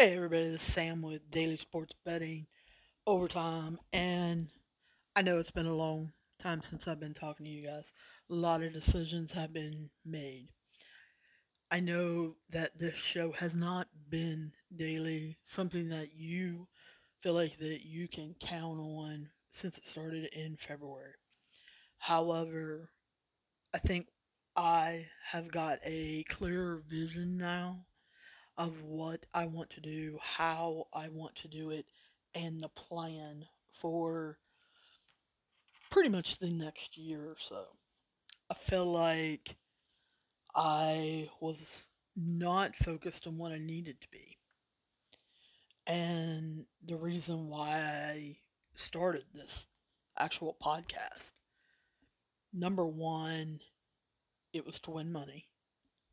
Hey everybody, this is Sam with Daily Sports Betting Overtime, and I know it's been a long time since I've been talking to you guys. A lot of decisions have been made. I know that this show has not been daily, something that you feel like that you can count on since it started in February. However, I think I have got a clearer vision now of what I want to do, how I want to do it, and the plan for pretty much the next year or so. I feel like I was not focused on what I needed to be. And the reason why I started this actual podcast number one, it was to win money.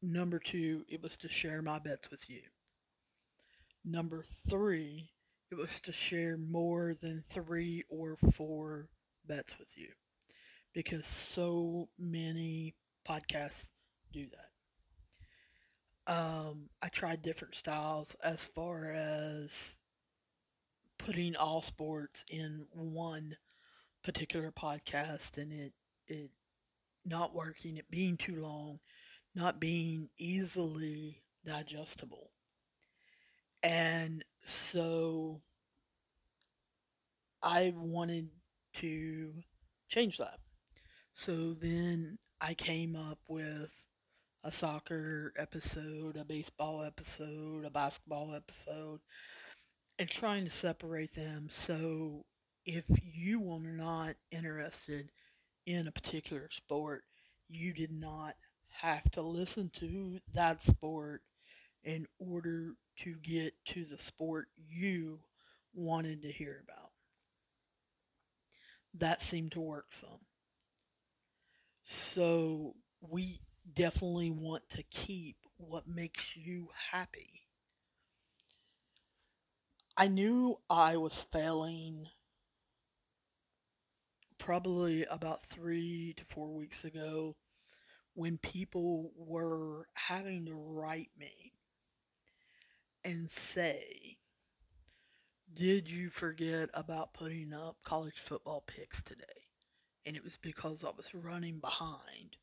Number two, it was to share my bets with you. Number three, it was to share more than three or four bets with you. Because so many podcasts do that. Um, I tried different styles as far as putting all sports in one particular podcast and it it not working, it being too long, not being easily digestible. And so I wanted to change that. So then I came up with a soccer episode, a baseball episode, a basketball episode, and trying to separate them so if you were not interested in a particular sport, you did not have to listen to that sport in order to get to the sport you wanted to hear about. That seemed to work some. So we definitely want to keep what makes you happy. I knew I was failing probably about three to four weeks ago when people were having to write me and say, Did you forget about putting up college football picks today? And it was because I was running behind.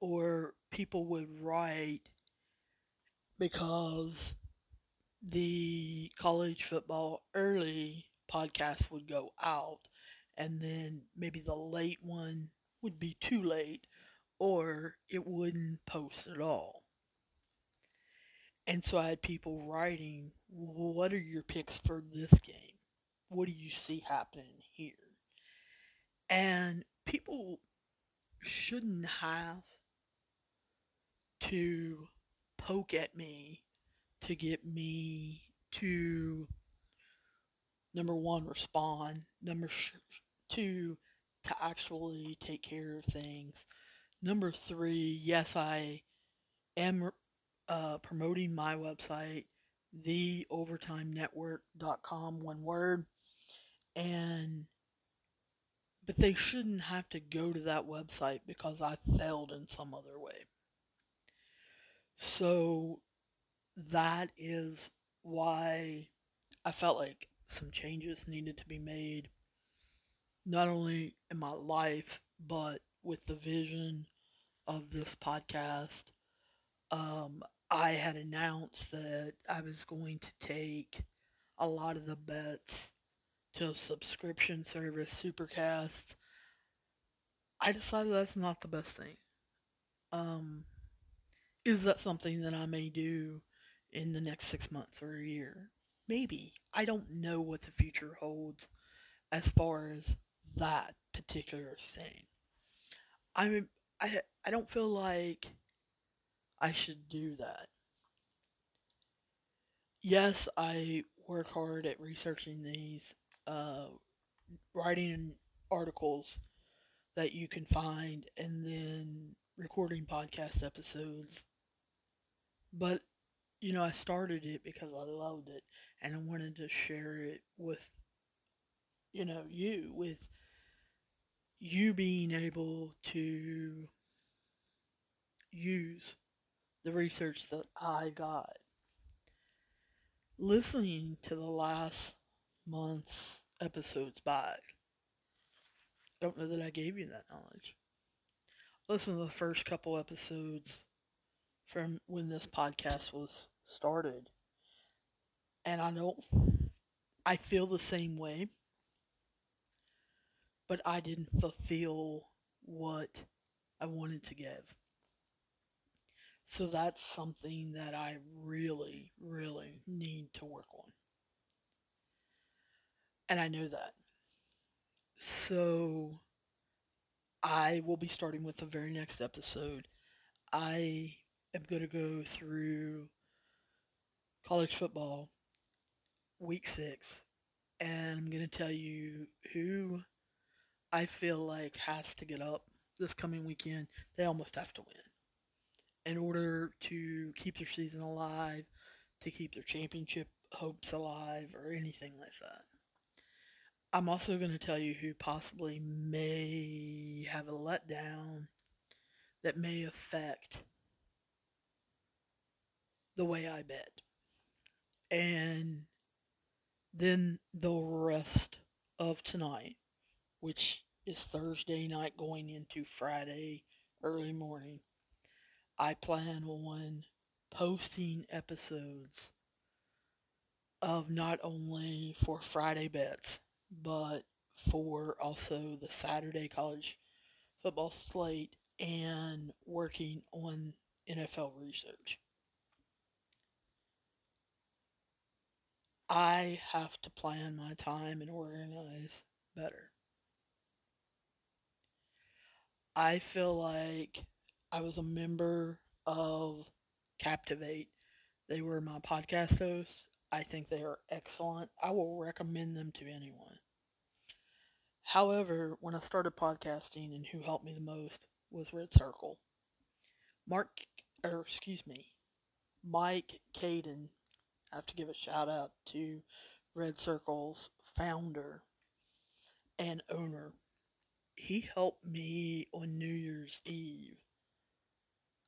Or people would write because the college football early podcast would go out and then maybe the late one would be too late or it wouldn't post at all. And so I had people writing, What are your picks for this game? What do you see happening here? And people shouldn't have to poke at me to get me to number one respond number two to actually take care of things number three yes i am uh, promoting my website theovertimenetwork.com one word. And but they shouldn't have to go to that website because i failed in some other way. So that is why I felt like some changes needed to be made, not only in my life, but with the vision of this podcast. Um, I had announced that I was going to take a lot of the bets to a subscription service, Supercast. I decided that's not the best thing. Um, is that something that I may do in the next six months or a year. Maybe. I don't know what the future holds as far as that particular thing. I I I don't feel like I should do that. Yes, I work hard at researching these, uh, writing articles that you can find, and then recording podcast episodes. But you know, I started it because I loved it and I wanted to share it with, you know, you, with you being able to use the research that I got. listening to the last month's episodes back, don't know that I gave you that knowledge. Listen to the first couple episodes from when this podcast was started. And I don't, I feel the same way, but I didn't fulfill what I wanted to give. So that's something that I really, really need to work on. And I know that. So I will be starting with the very next episode. I am going to go through college football week six and I'm going to tell you who I feel like has to get up this coming weekend. They almost have to win in order to keep their season alive, to keep their championship hopes alive, or anything like that. I'm also going to tell you who possibly may have a letdown that may affect the way I bet. And then the rest of tonight, which is Thursday night going into Friday early morning, I plan on posting episodes of not only for Friday bets, but for also the Saturday college football slate and working on NFL research. I have to plan my time and organize better. I feel like I was a member of Captivate. They were my podcast hosts. I think they are excellent. I will recommend them to anyone. However, when I started podcasting and who helped me the most was Red Circle. Mark, or excuse me, Mike Kadin. I have to give a shout out to Red Circle's founder and owner. He helped me on New Year's Eve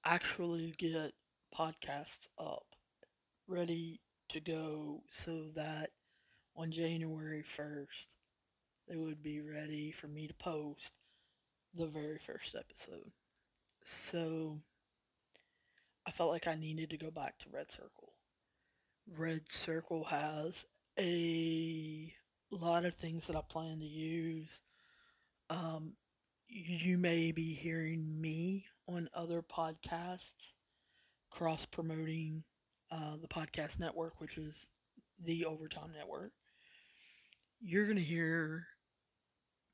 actually get podcasts up ready to go so that on January 1st they would be ready for me to post the very first episode. So I felt like I needed to go back to Red Circle. Red Circle has a lot of things that I plan to use. Um, you may be hearing me on other podcasts, cross promoting uh, the podcast network, which is the Overtime Network. You're going to hear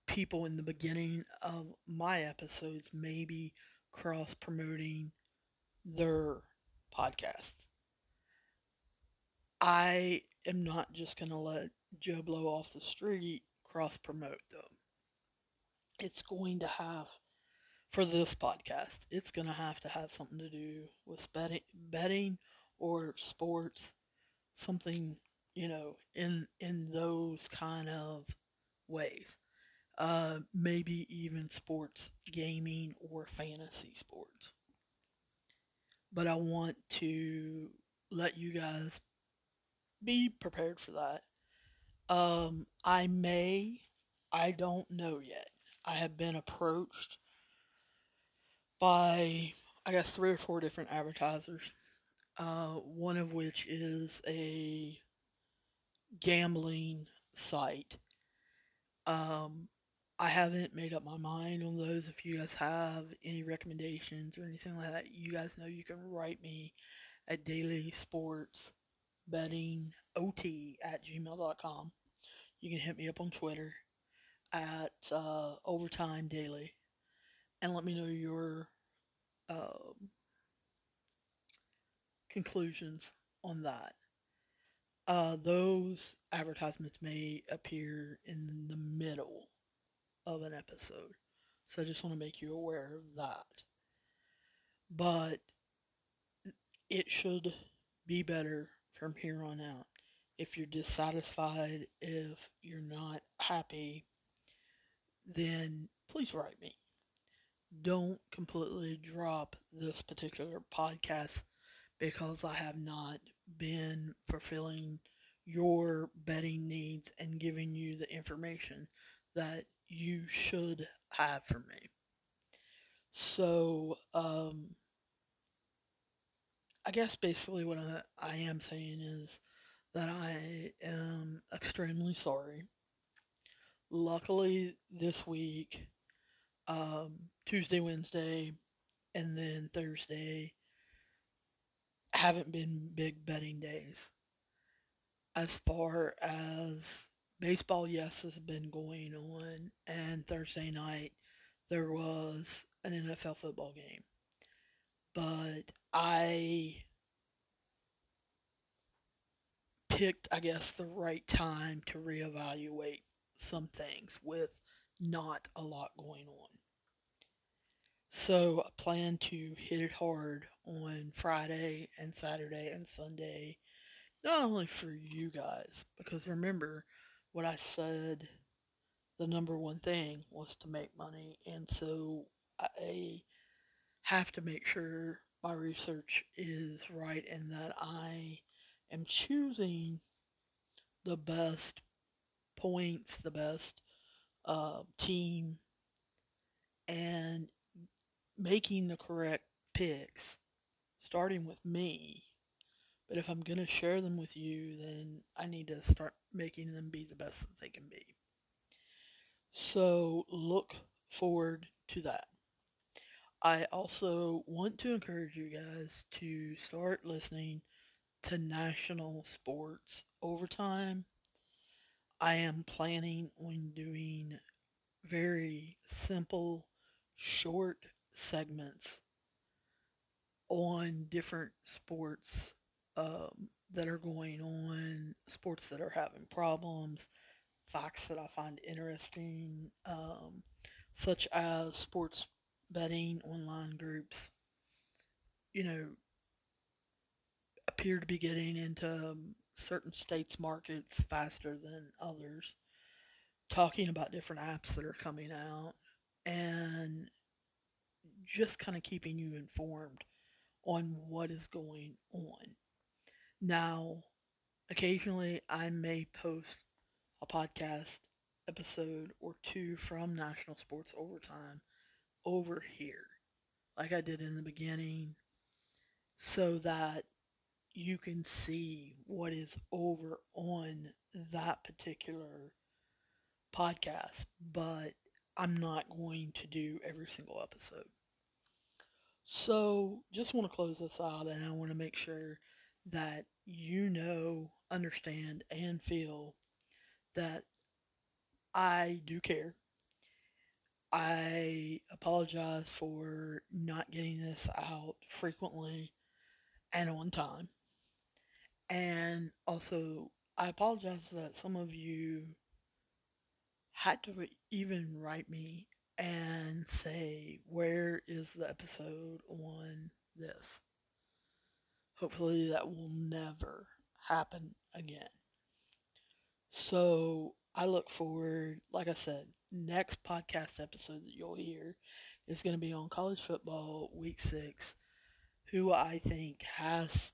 people in the beginning of my episodes maybe cross promoting their podcasts. I am not just going to let Joe Blow off the street cross promote them. It's going to have for this podcast, it's going to have to have something to do with betting, betting or sports, something, you know, in in those kind of ways. Uh, maybe even sports gaming or fantasy sports. But I want to let you guys be prepared for that. Um, I may, I don't know yet. I have been approached by I guess three or four different advertisers. Uh, one of which is a gambling site. Um, I haven't made up my mind on those. If you guys have any recommendations or anything like that, you guys know you can write me at daily sports betting ot at gmail.com. You can hit me up on Twitter at uh, overtime daily and let me know your um, conclusions on that. Uh, those advertisements may appear in the middle of an episode. So I just want to make you aware of that. But it should be better from here on out. If you're dissatisfied, if you're not happy, then please write me don't completely drop this particular podcast because I have not been fulfilling your betting needs and giving you the information that you should have for me. So, um, I guess basically what I, I am saying is that I am extremely sorry. Luckily, this week, um, Tuesday, Wednesday, and then Thursday haven't been big betting days. As far as baseball, yes, has been going on, and Thursday night there was an NFL football game. But I picked, I guess, the right time to reevaluate some things with not a lot going on. So I plan to hit it hard on Friday and Saturday and Sunday, not only for you guys, because remember what I said the number one thing was to make money, and so I have to make sure my research is right and that I am choosing the best points, the best uh, team, and making the correct picks, starting with me. But if I'm going to share them with you, then I need to start making them be the best that they can be. So look forward to that. I also want to encourage you guys to start listening to national sports overtime. I am planning on doing very simple, short segments on different sports um, that are going on, sports that are having problems, facts that I find interesting, um, such as sports betting online groups, you know, appear to be getting into um, certain states' markets faster than others, talking about different apps that are coming out, and just kind of keeping you informed on what is going on. Now, occasionally I may post a podcast episode or two from National Sports Overtime over here, like I did in the beginning, so that you can see what is over on that particular podcast, but I'm not going to do every single episode. So, just want to close this out and I want to make sure that you know, understand, and feel that I do care. I apologize for not getting this out frequently and on time. And also, I apologize that some of you had to even write me and say, Where is the episode on this? Hopefully, that will never happen again. So, I look forward, like I said, next podcast episode that you'll hear is going to be on college football week six, who I think has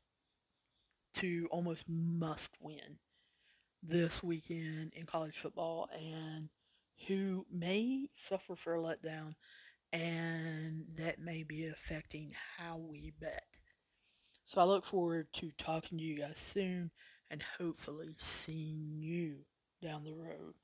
to almost must win this weekend in college football and who may suffer for a letdown and that may be affecting how we bet. So I look forward to talking to you guys soon and hopefully seeing you down the road.